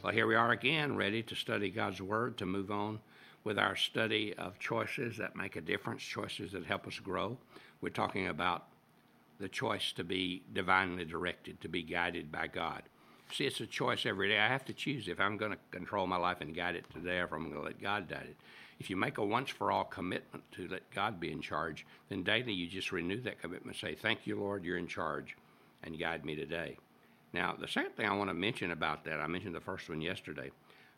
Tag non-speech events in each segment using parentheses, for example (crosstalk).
Well, here we are again, ready to study God's Word, to move on with our study of choices that make a difference, choices that help us grow. We're talking about the choice to be divinely directed, to be guided by God. See, it's a choice every day. I have to choose if I'm going to control my life and guide it today or if I'm going to let God guide it. If you make a once for all commitment to let God be in charge, then daily you just renew that commitment. Say, Thank you, Lord, you're in charge, and guide me today. Now, the second thing I want to mention about that, I mentioned the first one yesterday.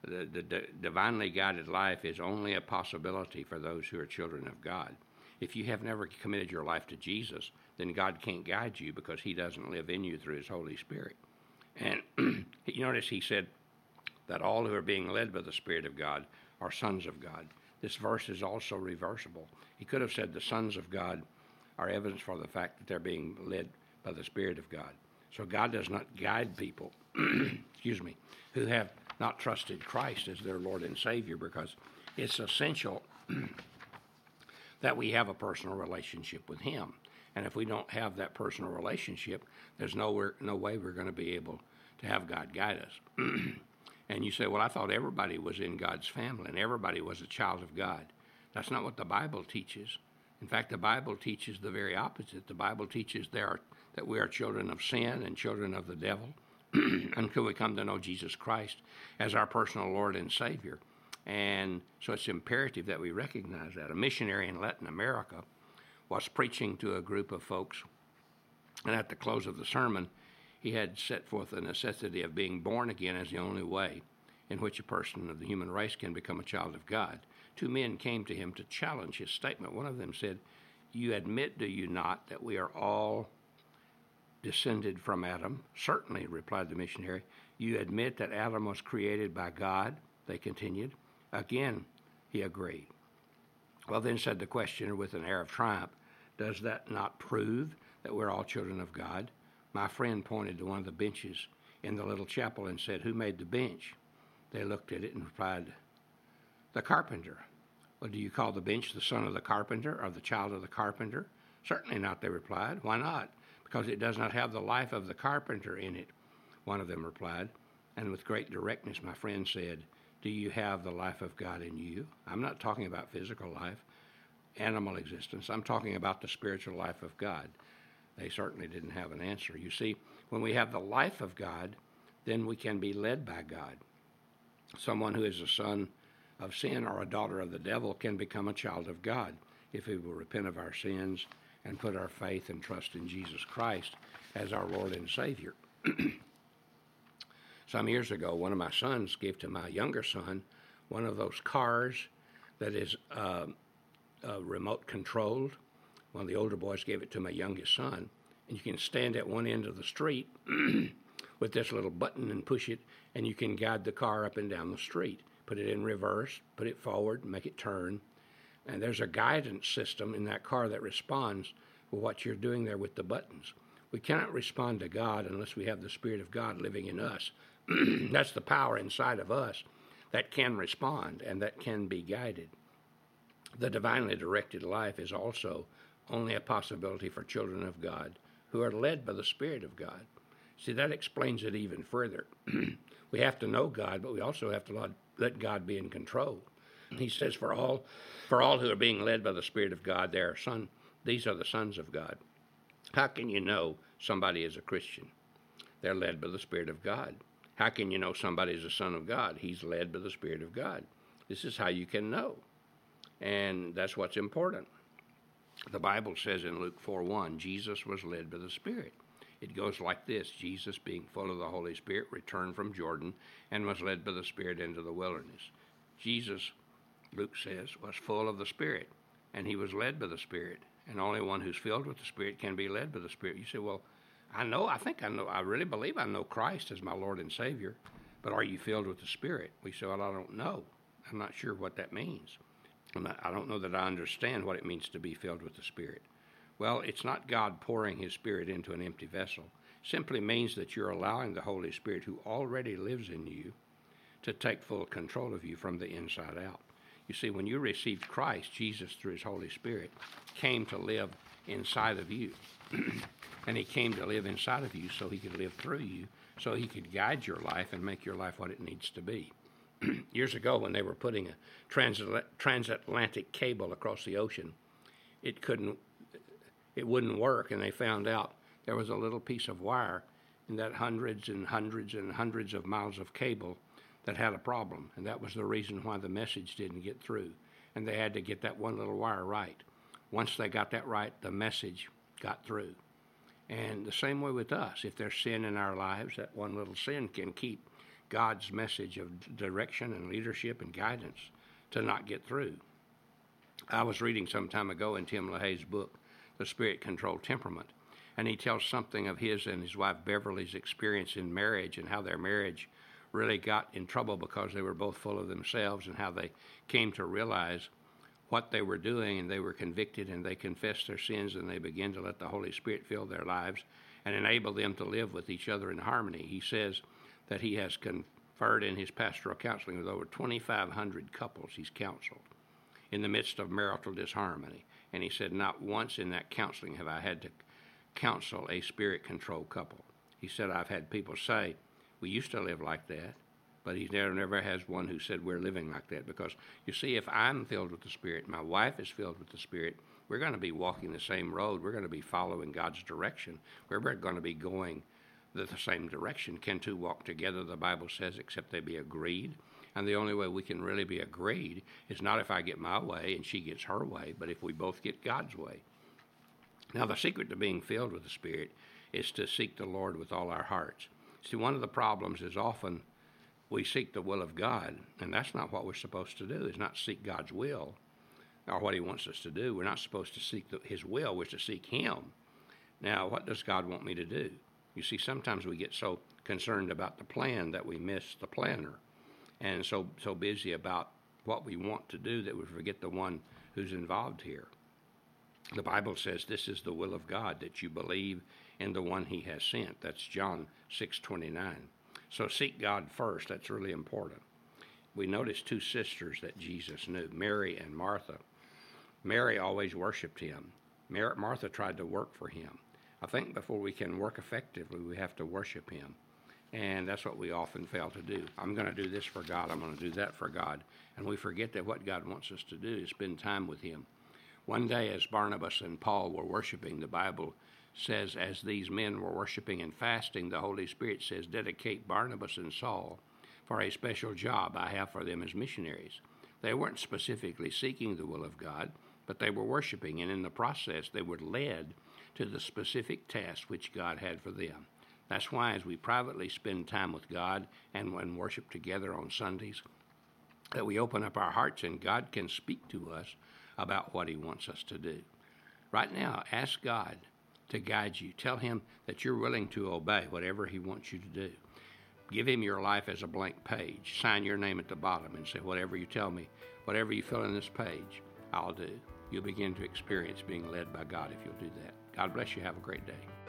The, the, the divinely guided life is only a possibility for those who are children of God. If you have never committed your life to Jesus, then God can't guide you because He doesn't live in you through His Holy Spirit. And (clears throat) you notice He said that all who are being led by the Spirit of God are sons of God. This verse is also reversible. He could have said the sons of God are evidence for the fact that they're being led by the Spirit of God. So God does not guide people, (clears throat) excuse me, who have not trusted Christ as their Lord and Savior because it's essential (clears throat) that we have a personal relationship with Him. And if we don't have that personal relationship, there's no, no way we're going to be able to have God guide us. (clears throat) and you say, well, I thought everybody was in God's family and everybody was a child of God. That's not what the Bible teaches. In fact, the Bible teaches the very opposite. The Bible teaches there are, that we are children of sin and children of the devil (clears throat) until we come to know Jesus Christ as our personal Lord and Savior. And so it's imperative that we recognize that. A missionary in Latin America was preaching to a group of folks, and at the close of the sermon, he had set forth the necessity of being born again as the only way in which a person of the human race can become a child of God two men came to him to challenge his statement. One of them said, You admit, do you not, that we are all descended from Adam? Certainly, replied the missionary. You admit that Adam was created by God? They continued. Again, he agreed. Well, then said the questioner with an air of triumph, Does that not prove that we're all children of God? My friend pointed to one of the benches in the little chapel and said, Who made the bench? They looked at it and replied, The carpenter. Well, do you call the bench the son of the carpenter or the child of the carpenter? Certainly not, they replied. Why not? Because it does not have the life of the carpenter in it, one of them replied. And with great directness, my friend said, Do you have the life of God in you? I'm not talking about physical life, animal existence. I'm talking about the spiritual life of God. They certainly didn't have an answer. You see, when we have the life of God, then we can be led by God. Someone who is a son of sin or a daughter of the devil can become a child of God if we will repent of our sins and put our faith and trust in Jesus Christ as our Lord and Savior. (clears throat) Some years ago, one of my sons gave to my younger son one of those cars that is uh, uh, remote controlled. One of the older boys gave it to my youngest son, and you can stand at one end of the street (clears throat) with this little button and push it, and you can guide the car up and down the street put it in reverse, put it forward, make it turn. And there's a guidance system in that car that responds with what you're doing there with the buttons. We cannot respond to God unless we have the Spirit of God living in us. (clears throat) That's the power inside of us that can respond and that can be guided. The divinely directed life is also only a possibility for children of God who are led by the Spirit of God. See, that explains it even further. (clears throat) we have to know God, but we also have to let God be in control. He says, "For all, for all who are being led by the Spirit of God, they are son. These are the sons of God." How can you know somebody is a Christian? They're led by the Spirit of God. How can you know somebody is a son of God? He's led by the Spirit of God. This is how you can know, and that's what's important. The Bible says in Luke 4 1, Jesus was led by the Spirit. It goes like this Jesus, being full of the Holy Spirit, returned from Jordan and was led by the Spirit into the wilderness. Jesus, Luke says, was full of the Spirit, and he was led by the Spirit. And only one who's filled with the Spirit can be led by the Spirit. You say, well, I know, I think I know, I really believe I know Christ as my Lord and Savior, but are you filled with the Spirit? We say, well, I don't know. I'm not sure what that means. Not, I don't know that I understand what it means to be filled with the Spirit. Well, it's not God pouring His Spirit into an empty vessel. It simply means that you're allowing the Holy Spirit, who already lives in you, to take full control of you from the inside out. You see, when you received Christ, Jesus, through His Holy Spirit, came to live inside of you. (clears throat) and He came to live inside of you so He could live through you, so he could guide your life and make your life what it needs to be. (clears throat) Years ago, when they were putting a transatlantic cable across the ocean, it couldn't, it wouldn't work, and they found out there was a little piece of wire in that hundreds and hundreds and hundreds of miles of cable that had a problem, and that was the reason why the message didn't get through. And they had to get that one little wire right. Once they got that right, the message got through. And the same way with us. If there's sin in our lives, that one little sin can keep God's message of direction and leadership and guidance to not get through. I was reading some time ago in Tim LaHaye's book, The Spirit Controlled Temperament, and he tells something of his and his wife Beverly's experience in marriage and how their marriage really got in trouble because they were both full of themselves and how they came to realize what they were doing and they were convicted and they confessed their sins and they began to let the Holy Spirit fill their lives and enable them to live with each other in harmony. He says that he has conferred in his pastoral counseling with over 2,500 couples he's counseled in the midst of marital disharmony. And he said, Not once in that counseling have I had to counsel a spirit controlled couple. He said, I've had people say, We used to live like that but he never, never has one who said we're living like that. Because you see, if I'm filled with the Spirit, my wife is filled with the Spirit, we're going to be walking the same road. We're going to be following God's direction. We're going to be going the, the same direction. Can two walk together, the Bible says, except they be agreed? And the only way we can really be agreed is not if I get my way and she gets her way, but if we both get God's way. Now, the secret to being filled with the Spirit is to seek the Lord with all our hearts. See, one of the problems is often we seek the will of God, and that's not what we're supposed to do. Is not seek God's will or what He wants us to do. We're not supposed to seek the, His will. We're to seek Him. Now, what does God want me to do? You see, sometimes we get so concerned about the plan that we miss the planner, and so so busy about what we want to do that we forget the one who's involved here. The Bible says this is the will of God that you believe in the one He has sent. That's John six twenty nine. So seek God first. That's really important. We notice two sisters that Jesus knew, Mary and Martha. Mary always worshiped him. Martha tried to work for him. I think before we can work effectively, we have to worship him. And that's what we often fail to do. I'm going to do this for God. I'm going to do that for God. And we forget that what God wants us to do is spend time with him. One day, as Barnabas and Paul were worshiping, the Bible says, as these men were worshiping and fasting, the Holy Spirit says, dedicate Barnabas and Saul for a special job I have for them as missionaries. They weren't specifically seeking the will of God, but they were worshiping, and in the process, they were led to the specific task which God had for them. That's why, as we privately spend time with God and when worship together on Sundays, that we open up our hearts and God can speak to us about what He wants us to do. Right now, ask God to guide you. Tell him that you're willing to obey whatever he wants you to do. Give him your life as a blank page. Sign your name at the bottom and say, whatever you tell me, whatever you fill in this page, I'll do. You'll begin to experience being led by God if you'll do that. God bless you. Have a great day.